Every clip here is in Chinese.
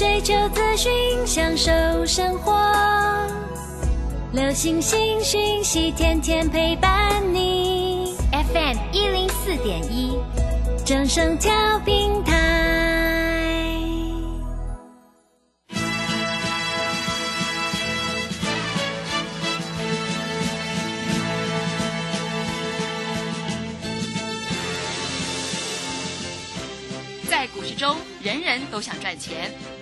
追求资讯，享受生活。流星星讯息，天天陪伴你。FM 一零四点一，正声调平台。在股市中，人人都想赚钱，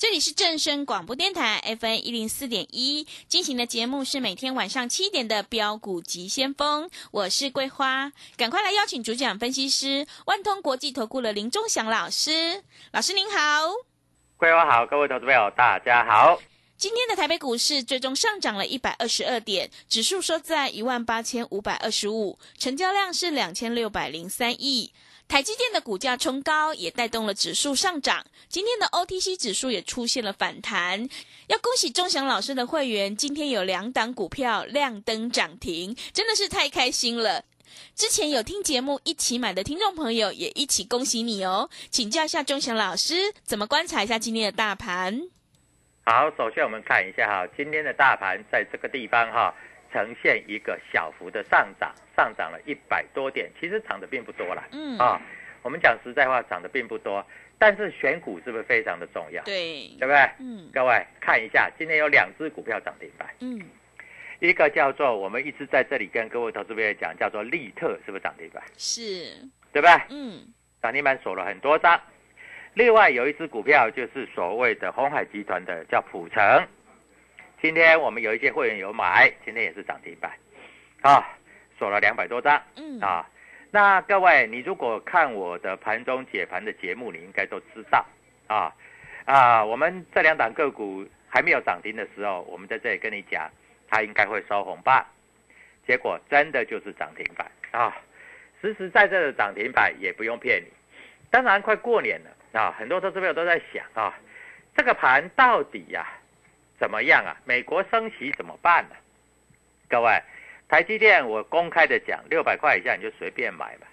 这里是正声广播电台 FM 一零四点一进行的节目是每天晚上七点的标股急先锋，我是桂花，赶快来邀请主讲分析师万通国际投顾的林忠祥老师，老师您好。桂花好，各位投资朋友大家好。今天的台北股市最终上涨了一百二十二点，指数收在一万八千五百二十五，成交量是两千六百零三亿。台积电的股价冲高，也带动了指数上涨。今天的 OTC 指数也出现了反弹。要恭喜钟祥老师的会员，今天有两档股票亮灯涨停，真的是太开心了。之前有听节目一起买的听众朋友，也一起恭喜你哦。请教一下钟祥老师，怎么观察一下今天的大盘？好，首先我们看一下哈，今天的大盘在这个地方哈。呈现一个小幅的上涨，上涨了一百多点，其实涨的并不多啦。嗯啊，我们讲实在话，涨的并不多，但是选股是不是非常的重要？对，对不对？嗯各位看一下，今天有两只股票涨停板，嗯，一个叫做我们一直在这里跟各位投资朋友讲，叫做利特，是不是涨停板？是，对不对？嗯涨停板锁了很多张。另外有一只股票就是所谓的红海集团的，叫普成。今天我们有一些会员有买，今天也是涨停板，啊，锁了两百多张。嗯。啊。那各位，你如果看我的盘中解盘的节目，你应该都知道。啊啊，我们这两档个股还没有涨停的时候，我们在这里跟你讲，它应该会收红棒，结果真的就是涨停板。啊，实实在在的涨停板，也不用骗你。当然，快过年了。啊，很多投资朋友都在想啊，这个盘到底呀、怎么样啊？美国升息怎么办呢、各位，台积电我公开的讲，六百块以下你就随便买吧。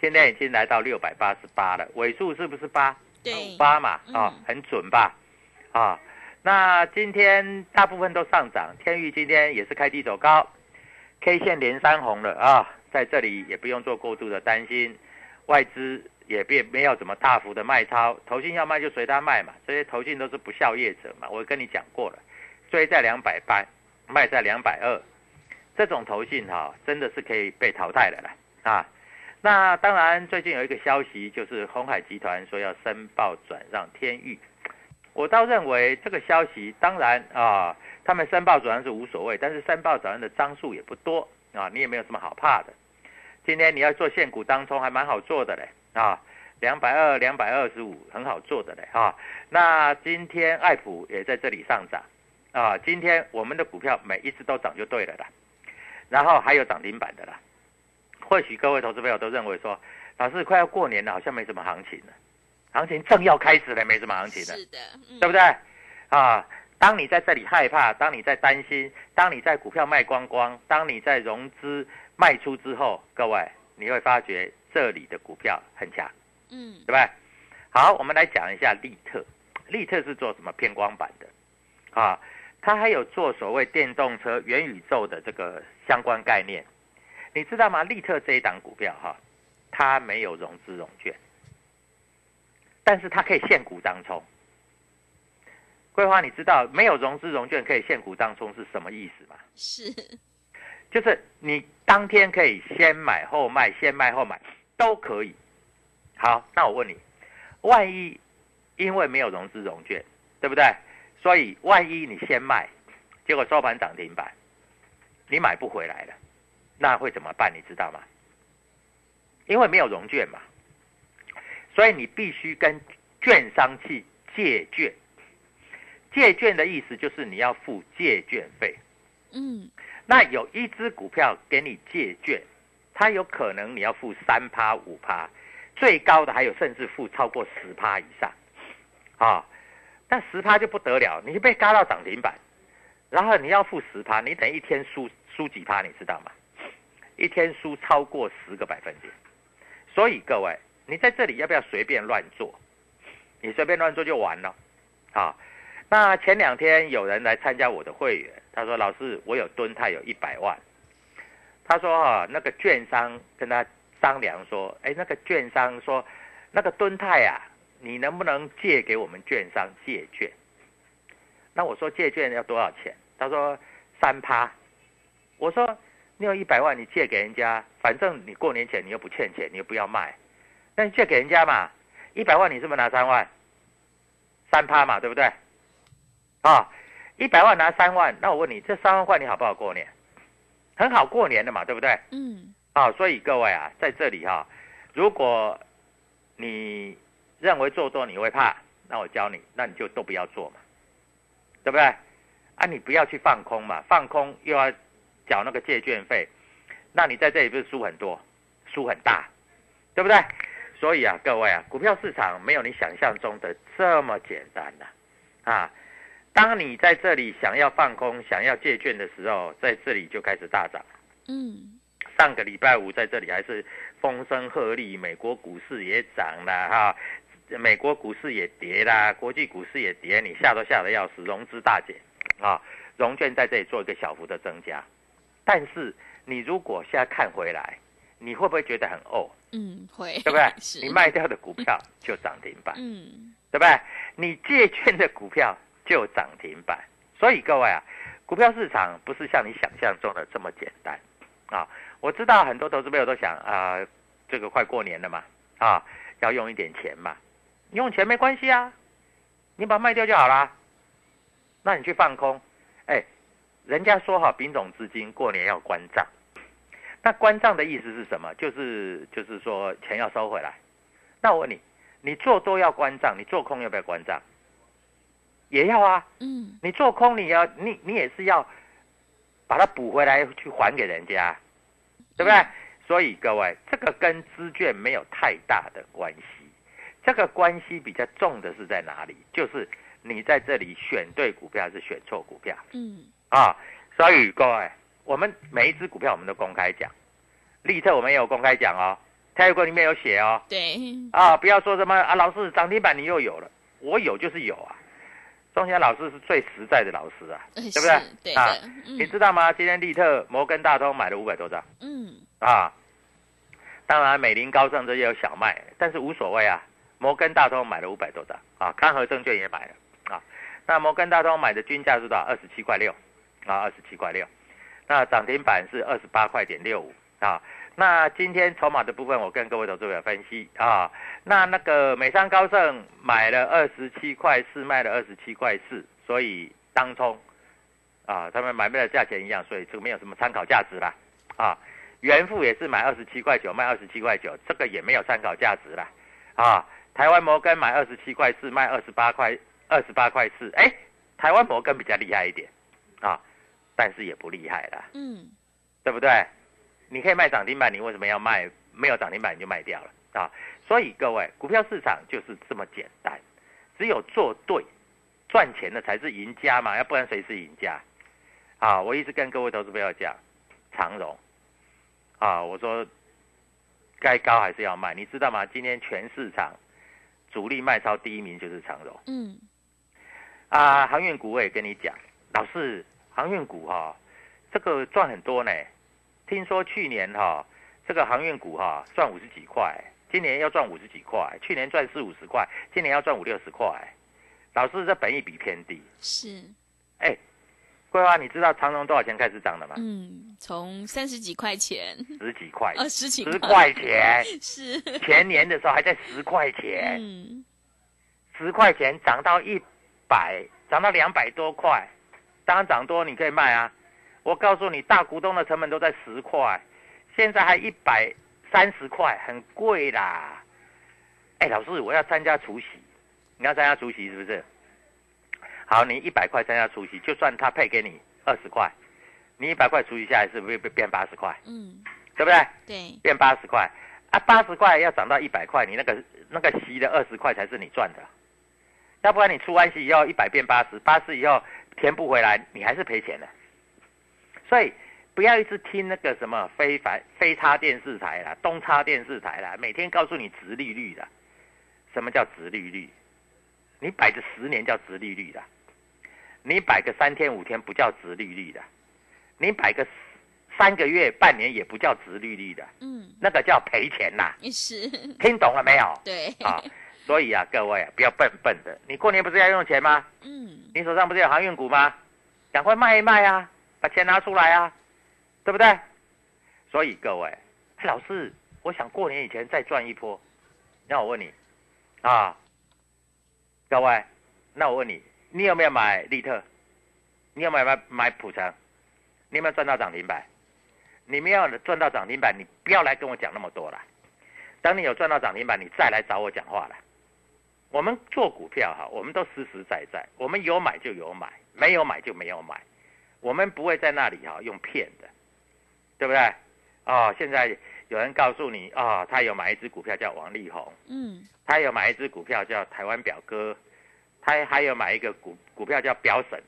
现在已经来到六百八十八了，尾数是不是八？对，八嘛，啊、嗯很准吧？啊，那今天大部分都上涨，天域今天也是开低走高，K 线连三红了啊，在这里也不用做过度的担心，外资也别没有怎么大幅的卖超，投信要卖就随他卖嘛，这些投信都是不孝业者嘛，我跟你讲过了，追在两百八，卖在两百二，这种投信哈、真的是可以被淘汰的啦啊。那当然，最近有一个消息，就是红海集团说要申报转让天域。我倒认为这个消息，当然啊，他们申报转让是无所谓，但是申报转让的张数也不多啊，你也没有什么好怕的。今天你要做现股当中还蛮好做的嘞啊，两百二、两百二十五很好做的嘞啊。那今天爱普也在这里上涨啊，今天我们的股票每一只都涨就对了啦，然后还有涨停板的啦。或许各位投资朋友都认为说，老师快要过年了，好像没什么行情了，行情正要开始了，没什么行情了，是的，嗯对不对？啊，当你在这里害怕，当你在担心，当你在股票卖光光，当你在融资卖出之后，各位你会发觉这里的股票很强，嗯对吧？好，我们来讲一下利特，利特是做什么偏光板的啊？它还有做所谓电动车、元宇宙的这个相关概念，你知道吗？利特这一档股票哈，它没有融资融券，但是它可以现股当冲。桂花，你知道没有融资融券可以现股当冲是什么意思吗？是，就是你当天可以先买后卖，先卖后买都可以。好，那我问你，万一因为没有融资融券，对不对？所以万一你先卖，结果收盘涨停板，你买不回来了，那会怎么办？你知道吗？因为没有融券嘛，所以你必须跟券商去借券。借券的意思就是你要付借券费。嗯，那有一只股票给你借券，它有可能你要付三趴五趴，最高的还有甚至付超过十趴以上，啊，那十趴就不得了，你就被嘎到涨停板，然后你要付十趴，你等一天输输几趴，你知道吗？一天输超过十个百分点，所以各位，你在这里要不要随便乱做？你随便乱做就完了，啊。那前两天有人来参加我的会员，他说：“老师，我有蹲泰有一百万。”他说：“哈，那个券商跟他商量说，哎，那个券商说，那个吨泰啊，你能不能借给我们券商借券？”那我说：“借券要多少钱？”他说：“三趴。”我说：“你有一百万，你借给人家，反正你过年前你又不欠钱，你又不要卖，那你借给人家嘛，一百万你是不是拿三万？三趴嘛，对不对？”啊，一百万拿三万，那我问你，这三万块你好不好过年？很好过年的嘛，对不对？嗯。啊，所以各位啊，在这里哈，如果你认为做多你会怕，那我教你，那你就都不要做嘛，对不对？啊，你不要去放空嘛，放空又要缴那个借券费，那你在这里不是输很多，输很大，对不对？所以啊，各位啊，股票市场没有你想象中的这么简单的啊。当你在这里想要放空、想要借券的时候，在这里就开始大涨。嗯，上个礼拜五在这里还是风声鹤唳，美国股市也涨了哈，美国股市也跌啦，国际股市也跌，你吓都吓得要死，融资大减啊，融券在这里做一个小幅的增加。但是你如果现在看回来，你会不会觉得很哦？嗯，会，对不对？你卖掉的股票就涨停板，嗯，对不对？你借券的股票。就涨停板，所以各位啊，股票市场不是像你想象中的这么简单啊！我知道很多投资朋友都想啊，这个快过年了嘛，啊，要用一点钱嘛，用钱没关系啊，你把它卖掉就好啦。那你去放空，哎，人家说哈，丙种资金过年要关账，那关账的意思是什么？就是就是说钱要收回来。那我问你，你做多要关账，你做空要不要关账？也要啊，嗯，你做空你要你你也是要把它补回来去还给人家，对不对？所以各位，这个跟资券没有太大的关系，这个关系比较重的是在哪里？就是你在这里选对股票还是选错股票，嗯，啊，所以各位，我们每一只股票我们都公开讲，利特我们也有公开讲哦，泰国里面有写哦，对，啊，不要说什么啊，老师涨停板你又有了，我有就是有啊。钟贤老师是最实在的老师啊，对不对？对啊，你知道吗？今天利特、摩根大通买了五百多张。嗯。啊，当然美林高盛这些有小卖，但是无所谓啊。摩根大通买了五百多张啊，康和证券也买了啊。那摩根大通买的均价是多少？二十七块六啊，二十七块六。那涨停板是二十八块点六五啊。那今天筹码的部分，我跟各位投资者分析啊。那那个美商高盛买了二十七块四，卖了二十七块四，所以当冲啊，他们买卖的价钱一样，所以这个没有什么参考价值啦。啊，元富也是买二十七块九，卖二十七块九，这个也没有参考价值啦。啊，台湾摩根买二十七块四，卖二十八块二十八块四，哎，台湾摩根比较厉害一点啊，但是也不厉害啦。嗯，对不对？你可以卖涨停板，你为什么要卖？没有涨停板你就卖掉了啊！所以各位，股票市场就是这么简单，只有做对，赚钱的才是赢家嘛，要不然谁是赢家？啊！我一直跟各位投资朋友讲，长荣啊，我说该高还是要卖，你知道吗？今天全市场主力卖超第一名就是长荣。嗯。啊，航运股我也跟你讲，老师，航运股哈，这个赚很多呢。听说去年哈，这个航运股哈赚五十几块，今年要赚五十几块，去年赚四五十块，今年要赚五六十块，老师这本益比偏低。是，哎，桂花，你知道长隆多少钱开始涨的吗？嗯，从三十几块钱，十几块，呃，十几十块钱。是，前年的时候还在十块钱，嗯，十块钱涨到一百，涨到两百多块，当然涨多你可以卖啊。我告诉你，大股东的成本都在十块，现在还一百三十块，很贵啦。哎，老师，我要参加除夕，你要参加除夕是不是？好，你一百块参加除夕，就算他配给你二十块，你一百块除息下来是不是变八十块？嗯，对不对？对，变八十块啊，八十块要涨到一百块，你那个那个息的二十块才是你赚的，要不然你出完息以后一百变八十，八十以后填不回来，你还是赔钱的。所以不要一直听那个什么非凡非插电视台啦，东插电视台啦，每天告诉你直利率的，什么叫直利率？你摆个十年叫直利率的，你摆个三天五天不叫直利率的，你摆个三个月半年也不叫直利率的，嗯，那个叫赔钱呐。是，听懂了没有？对，啊，所以啊，各位啊，不要笨笨的。你过年不是要用钱吗？嗯，你手上不是有航运股吗？赶快卖一卖啊，把钱拿出来啊，对不对？所以各位，老师，我想过年以前再赚一波。那我问你，啊，各位，那我问你，你有没有买利特？你有没有买买普成？你有没有赚到涨停板？你没有赚到涨停板，你不要来跟我讲那么多了。等你有赚到涨停板，你再来找我讲话了。我们做股票哈，我们都实实在在，我们有买就有买，没有买就没有买，我们不会在那里哈用骗的，对不对？哦，现在有人告诉你哦，他有买一只股票叫王力宏，嗯，他有买一只股票叫台湾表哥，他还有买一个股股票叫表婶，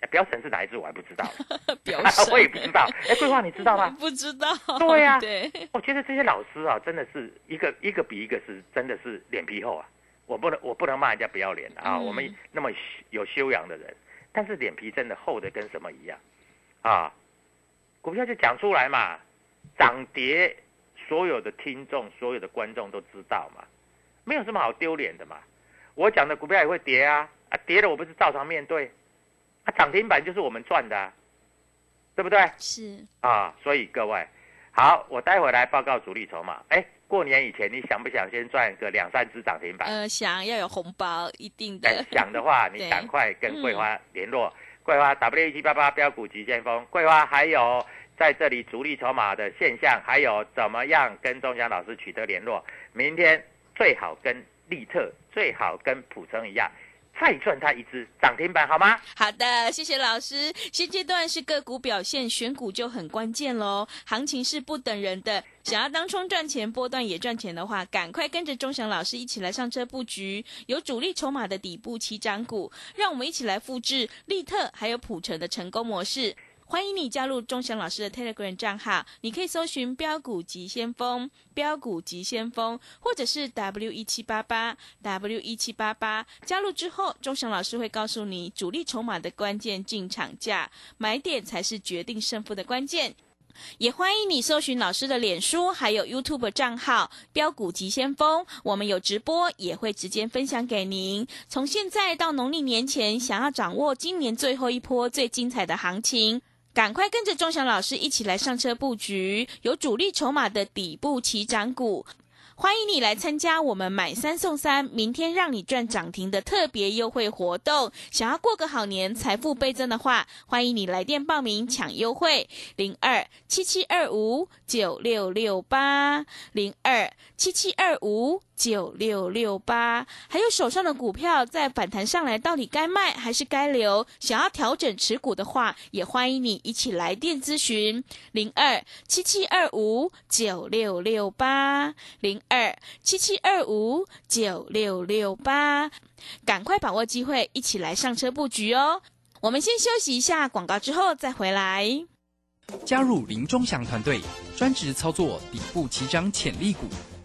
哎表婶是哪一只我还不知道，表 我也不知道。哎，桂花你知道吗？不知道，对呀对，我觉得这些老师啊，真的是一个一个比一个是真的是脸皮厚啊！我不能我不能骂人家不要脸的啊！嗯我们那么有修养的人，但是脸皮真的厚的跟什么一样啊？股票就讲出来嘛，涨跌所有的听众、所有的观众都知道嘛，没有什么好丢脸的嘛。我讲的股票也会跌啊，啊跌了我不是照常面对，啊涨停板就是我们赚的、啊，对不对？是，啊，所以各位，好，我待会来报告主力筹码。哎，过年以前你想不想先赚个两三只涨停板？呃，想要有红包，一定哎的，，想的话，你赶快跟桂花联络。桂花 W 一七八八标股急先锋，桂花还有在这里主力筹码的现象，还有怎么样跟钟祥老师取得联络。明天最好跟利特，最好跟普成一样，再赚它一只涨停板，好吗？好的，谢谢老师。现阶段是个股表现，选股就很关键喽。行情是不等人的，想要当冲赚钱，波段也赚钱的话，赶快跟着钟祥老师一起来上车布局，有主力筹码的底部起涨股，让我们一起来复制利特还有普成的成功模式。欢迎你加入钟祥老师的 Telegram 账号，你可以搜寻“标股急先锋”、“标股急先锋”，或者是 W 一七八八 W 一七八八。加入之后，钟祥老师会告诉你主力筹码的关键进场价，买点才是决定胜负的关键。也欢迎你搜寻老师的脸书，还有 YouTube 账号“标股急先锋”，我们有直播，也会直接分享给您。从现在到农历年前，想要掌握今年最后一波最精彩的行情。赶快跟着钟祥老师一起来上车布局，有主力筹码的底部起涨股。欢迎你来参加我们买三送三，明天让你赚涨停的特别优惠活动。想要过个好年，财富倍增的话，欢迎你来电报名抢优惠，零二七七二五九六六八零二七七二五九六六八。还有手上的股票在反弹上来，到底该卖还是该留？想要调整持股的话，也欢迎你一起来电咨询零二七七二五九六六八零二七七二五九六六八，赶快把握机会，一起来上车布局哦！我们先休息一下广告，之后再回来。加入林忠祥团队，专职操作底部起涨潜力股，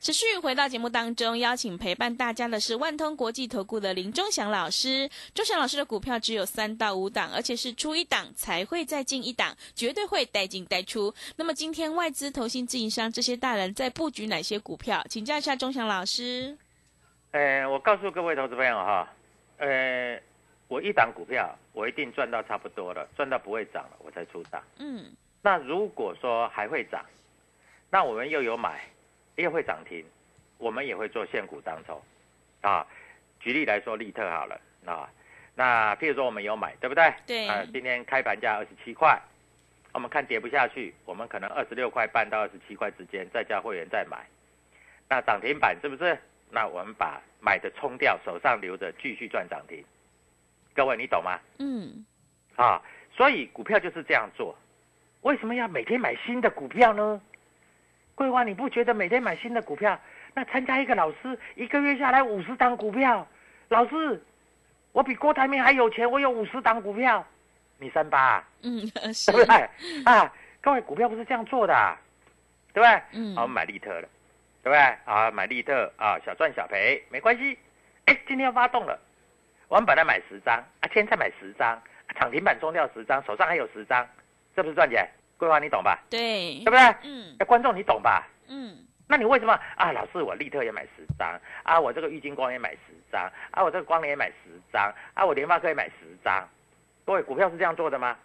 持续回到节目当中，邀请陪伴大家的是万通国际投顾的林忠祥老师。忠祥老师的股票只有三到五档，而且是出一档才会再进一档，绝对会带进带出。那么今天外资、投信、自营商这些大人在布局哪些股票？请教一下忠祥老师。呃，我告诉各位投资朋友哈，呃，我一档股票我一定赚到差不多了，赚到不会涨了，我才出档。嗯，那如果说还会涨，那我们又有买，又会涨停，我们也会做现股当中啊。举例来说，利特好了啊，那譬如说我们有买，对不对？对啊，今天开盘价二十七块，我们看跌不下去，我们可能二十六块半到二十七块之间，再加会员再买，那涨停板是不是？那我们把买的冲掉，手上留着继续赚涨停。各位你懂吗？嗯，啊，所以股票就是这样做。为什么要每天买新的股票呢？桂花，你不觉得每天买新的股票，那参加一个老师一个月下来五十档股票，老师，我比郭台铭还有钱，我有五十档股票，你三八、啊，嗯，是对不对？啊，各位股票不是这样做的、啊，对不对？嗯好，我们买利特了，对不对？啊，买利特啊，小赚小赔没关系。哎，今天要发动了，我们本来买十张，啊，今天再买十张，啊涨停板冲掉十张，手上还有十张，这不是赚钱？桂花，你懂吧？对对不，对？嗯哎，观众你懂吧？嗯，那你为什么啊？老师，我利特也买十张啊，我这个玉金光也买十张啊，我这个光联也买十张啊，我联发科也买十张。各位，股票是这样做的吗？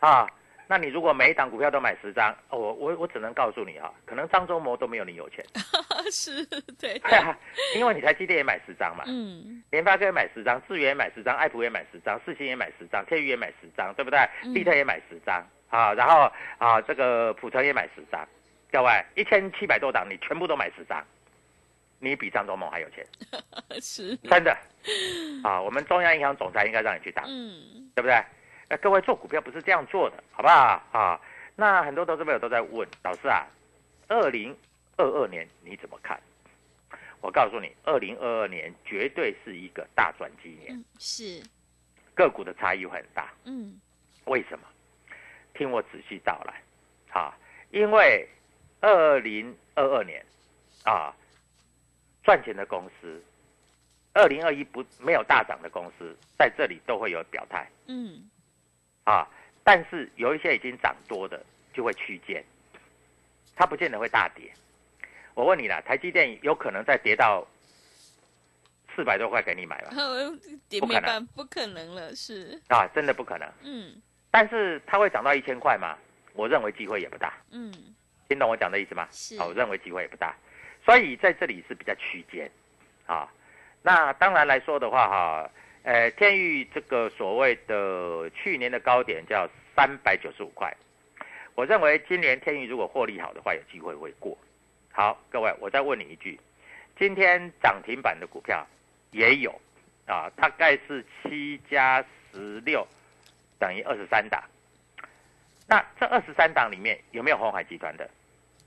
啊，那你如果每一档股票都买十张，哦我我我只能告诉你啊，可能张忠谋都没有你有钱，是，对，因为你台积电也买十张嘛，嗯，联发科也买十张，智源也买十张，爱普也买十张，世星也买十张，天宇也买十张，对不对？嗯利特也买十张啊，然后啊，这个普成也买十张，各位一千七百多档，你全部都买十张，你比张忠谋还有钱，是，真的啊！我们中央银行总裁应该让你去当，嗯，对不对？那各位做股票不是这样做的，好不好啊？那很多投资朋友都在问老师啊，二零二二年你怎么看？我告诉你，二零二二年绝对是一个大转机年，嗯，是，个股的差异会很大。嗯，为什么？听我仔细道来，啊，因为二零二二年啊，赚钱的公司，二零二一不没有大涨的公司，在这里都会有表态嗯，啊。但是有一些已经涨多的，就会区间，它不见得会大跌。我问你啦，台积电有可能再跌到四百多块给你买吗？也不可能没办，不可能了，是，啊，真的不可能。嗯但是它会涨到一千块吗？我认为机会也不大。嗯，听懂我讲的意思吗？是好，我认为机会也不大，所以在这里是比较区间，啊，那当然来说的话哈，呃，天域这个所谓的去年的高点叫三百九十五块，我认为今年天域如果获利好的话，有机会会过。好，各位，我再问你一句，今天涨停板的股票也有啊，大概是七加十六等于二十三档。那这二十三档里面有没有红海集团的？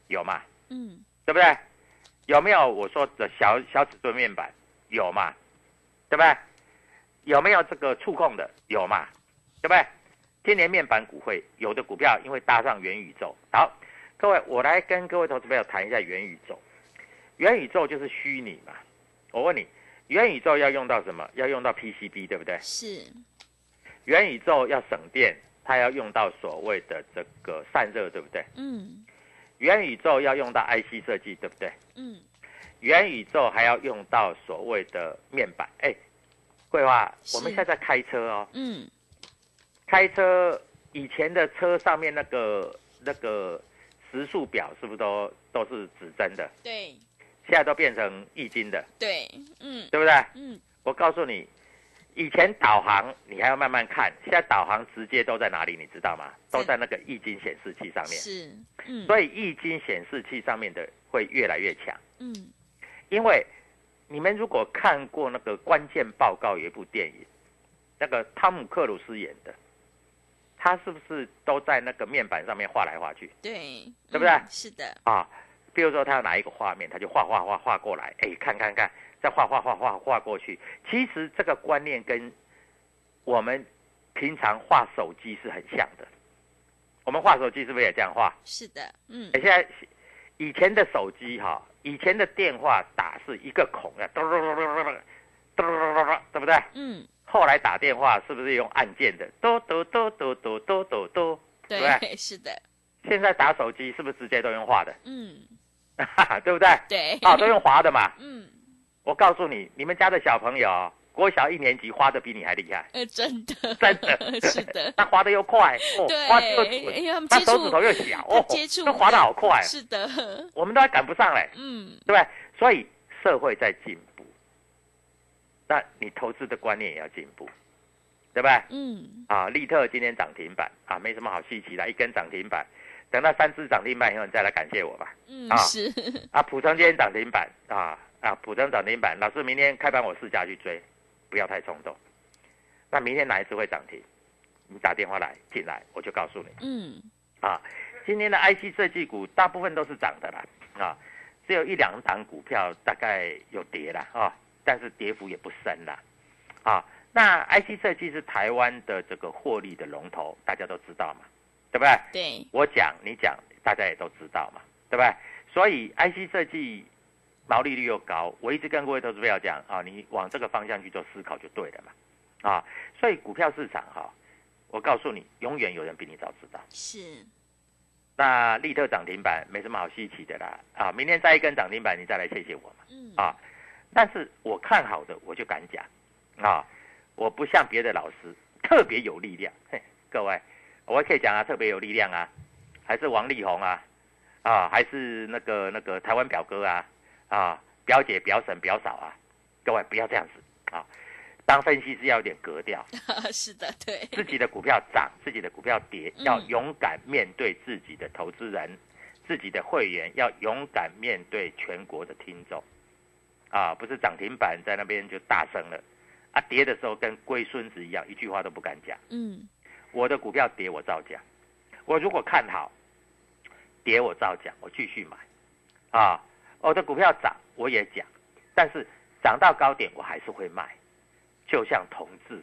有嘛？嗯，对不对？有没有我说的小小尺寸面板？有嘛？对不对？有没有这个触控的？有嘛？对不对？今年面板股会有的股票因为搭上元宇宙，好，各位，我来跟各位投资朋友谈一下元宇宙。元宇宙就是虚拟嘛。我问你，元宇宙要用到什么？要用到 PCB，对不对？是，元宇宙要省电，它要用到所谓的这个散热，对不对？嗯元宇宙要用到 IC 设计，对不对？嗯，元宇宙还要用到所谓的面板。哎，桂花，我们现在在开车哦，嗯，开车以前的车上面那个那个时速表是不是都都是指针的？对现在都变成易经的，对，嗯对不对？嗯，我告诉你，以前导航你还要慢慢看，现在导航直接都在哪里？你知道吗？都在那个易经显示器上面。是，嗯，所以易经显示器上面的会越来越强。嗯因为你们如果看过那个《关键报告》有一部电影，那个汤姆克鲁斯演的，他是不是都在那个面板上面画来画去对，对不对嗯是的，啊？比如说他要拿一个画面，他就画画画画过来，哎，看看看，再画画画画画过去。其实这个观念跟我们平常画手机是很像的。我们画手机是不是也这样画？是的，嗯，现在以前的手机哈，以前的电话打是一个孔啊，嘟嘟嘟嘟嘟嘟嘟嘟嘟，对不对？嗯，后来打电话是不是用按键的？嘟嘟嘟嘟嘟嘟嘟嘟，对不对？对，是的，现在打手机是不是直接都用画的？嗯，对不对？对，啊，都用滑的嘛。嗯，我告诉你，你们家的小朋友国小一年级滑的比你还厉害，呃，真的，真的 是的，他滑的又快，哦，对滑的又准，他接触手指头又小，哦，接触都滑的好快，是的，我们都还赶不上嘞，嗯，对不对？所以社会在进步，那你投资的观念也要进步，对不对？嗯，啊，利特今天涨停板啊，没什么好稀奇的，一根涨停板，等到三只涨停板以后，你再来感谢我吧。嗯，啊是，啊，普成今天涨停板啊啊，普成涨停板，老师明天开盘我试价去追，不要太冲动。那明天哪一次会涨停？你打电话来进来，我就告诉你嗯，啊。今天的 IC 设计股大部分都是涨的啦啊，只有一两档股票大概有跌啦啊，但是跌幅也不深啦啊。那 IC 设计是台湾的这个获利的龙头，大家都知道嘛，对不对？对，我讲你讲，大家也都知道嘛，对不对？所以 IC 设计毛利率又高，我一直跟各位投资朋友讲啊，你往这个方向去做思考就对了嘛，啊，所以股票市场哈、我告诉你，永远有人比你早知道。是，那利特涨停板没什么好稀奇的啦，啊，明天再一根涨停板，你再来谢谢我嘛，嗯，啊，但是我看好的我就敢讲，啊，我不像别的老师特别有力量，嘿，各位，我可以讲啊，特别有力量啊，还是王力宏啊，啊，还是那个那个台湾表哥啊，啊，表姐、表婶、表嫂啊，各位不要这样子啊，当分析师要有点格调，是的，对，自己的股票涨，自己的股票跌，嗯。要勇敢面对自己的投资人、自己的会员，要勇敢面对全国的听众，啊，不是涨停板在那边就大声了，啊，跌的时候跟龟孙子一样，一句话都不敢讲。嗯，我的股票跌我照讲，我如果看好，跌我照讲，我继续买，啊，我的股票涨我也讲，但是涨到高点我还是会卖，就像同志，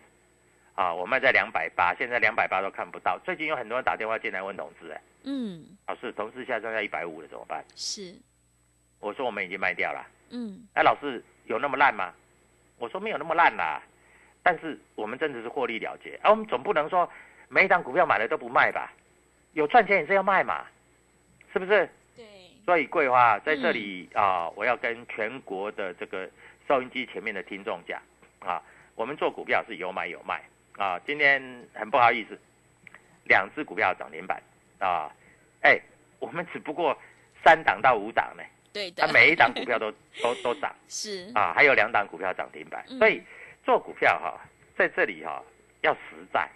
啊，我卖在两百八，现在两百八都看不到，最近有很多人打电话进来问同志，哎，嗯，老师，同志现在剩下一百五了怎么办？是，我说我们已经卖掉了，嗯，哎，老师有那么烂吗？我说没有那么烂啦，但是我们真的是获利了结，啊，我们总不能说每一档股票买了都不卖吧？有赚钱也是要卖嘛，是不是？对，所以桂花在这里啊、我要跟全国的这个收音机前面的听众讲啊，我们做股票是有买有卖啊。今天很不好意思，两只股票涨停板啊，哎，我们只不过三档到五档呢，对的它，每一档股票都 都都涨是，啊，还有两档股票涨停板，嗯所以做股票哈、在这里哈、要实在，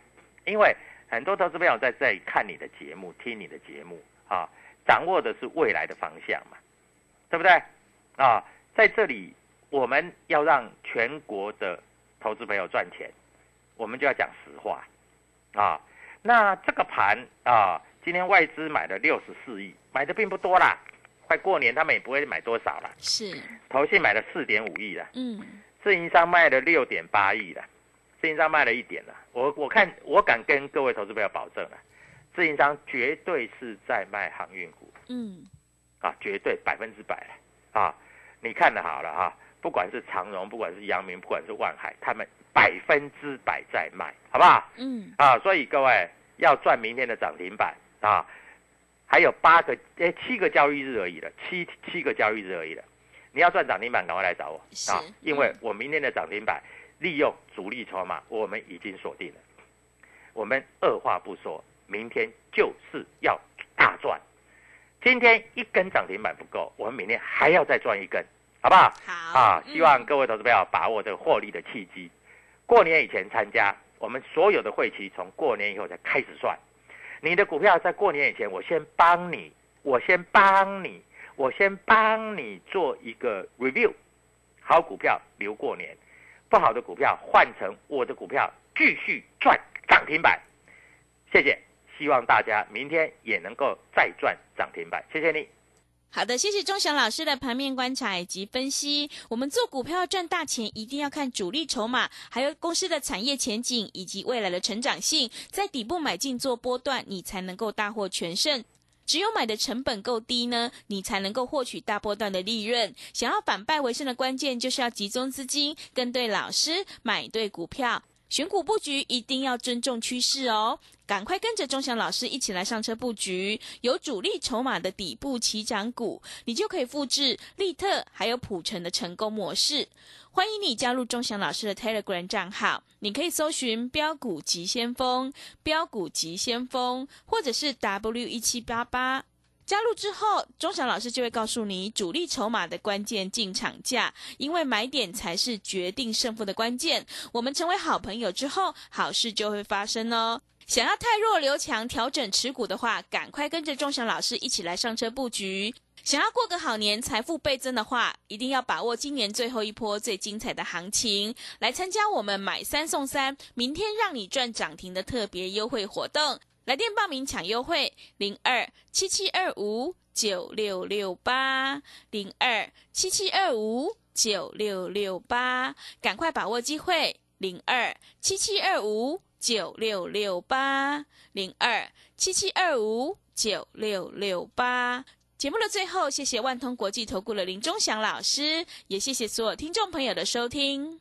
因为很多投资朋友在这里看你的节目、听你的节目啊，掌握的是未来的方向嘛，对不对？啊，在这里我们要让全国的投资朋友赚钱，我们就要讲实话啊。那这个盘啊，今天外资买了六十四亿，买的并不多啦，快过年他们也不会买多少啦。是，投信买了四点五亿了，嗯，自营商卖了六点八亿了，自营商卖了一点了。我我看我敢跟各位投资朋友保证啊，自营商绝对是在卖航运股嗯，啊，绝对百分之百了啊！你看的好了哈、不管是长荣，不管是阳明，不管是万海，他们百分之百在卖，好不好？嗯，啊，所以各位要赚明天的涨停板啊，还有八个诶七个交易日而已了，七七个交易日而已了。你要赚涨停板，赶快来找我是啊！因为嗯我明天的涨停板利用主力筹码，我们已经锁定了。我们二话不说，明天就是要大赚。今天一根涨停板不够，我们明天还要再赚一根，好不好？好啊，希望嗯各位投资朋友把握这个获利的契机。过年以前参加，我们所有的会期从过年以后才开始算。你的股票在过年以前，我先帮你，我先帮你，我先帮你做一个 review。好股票留过年，不好的股票换成我的股票继续赚涨停板。谢谢，希望大家明天也能够再赚涨停板。谢谢你。好的，谢谢钟祥老师的盘面观察以及分析。我们做股票赚大钱，一定要看主力筹码，还有公司的产业前景以及未来的成长性，在底部买进做波段，你才能够大获全胜。只有买的成本够低呢，你才能够获取大波段的利润。想要反败为胜的关键，就是要集中资金，跟对老师，买对股票。选股布局一定要尊重趋势哦，赶快跟着钟祥老师一起来上车布局，有主力筹码的底部起涨股，你就可以复制利特还有普成的成功模式。欢迎你加入钟祥老师的 Telegram 账号，你可以搜寻“标股急先锋”、“标股急先锋”或者是 W 一七八八。加入之后，钟祥老师就会告诉你主力筹码的关键进场价，因为买点才是决定胜负的关键。我们成为好朋友之后，好事就会发生哦。想要太弱留强，调整持股的话，赶快跟着钟祥老师一起来上车布局。想要过个好年，财富倍增的话，一定要把握今年最后一波最精彩的行情，来参加我们买三送三，明天让你赚涨停的特别优惠活动。来电报名抢优惠，零二七七二五九六六八，零二七七二五九六六八，赶快把握机会，零二七七二五九六六八，零二七七二五九六六八。节目的最后，谢谢万通国际投顾的林忠祥老师，也谢谢所有听众朋友的收听。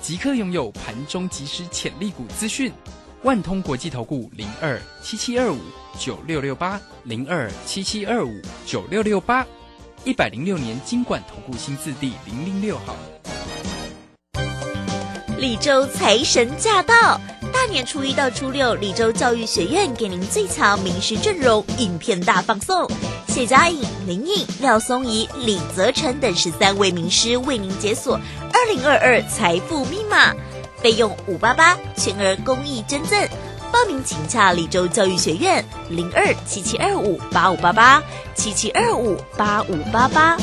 即刻拥有盘中即时潜力股资讯，万通国际投顾零二七七二五九六六八零二七七二五九六六八，一百零六年经管投顾新字第零零六号。李州财神驾到！大年初一到初六，李州教育学院给您最强名师阵容，影片大放送。谢佳颖、林颖、廖松怡、李泽成等十三位名师为您解锁二零二二财富密码，费用五八八，全额公益捐赠。报名请洽李州教育学院零二七七二五八五八八七七二五八五八八。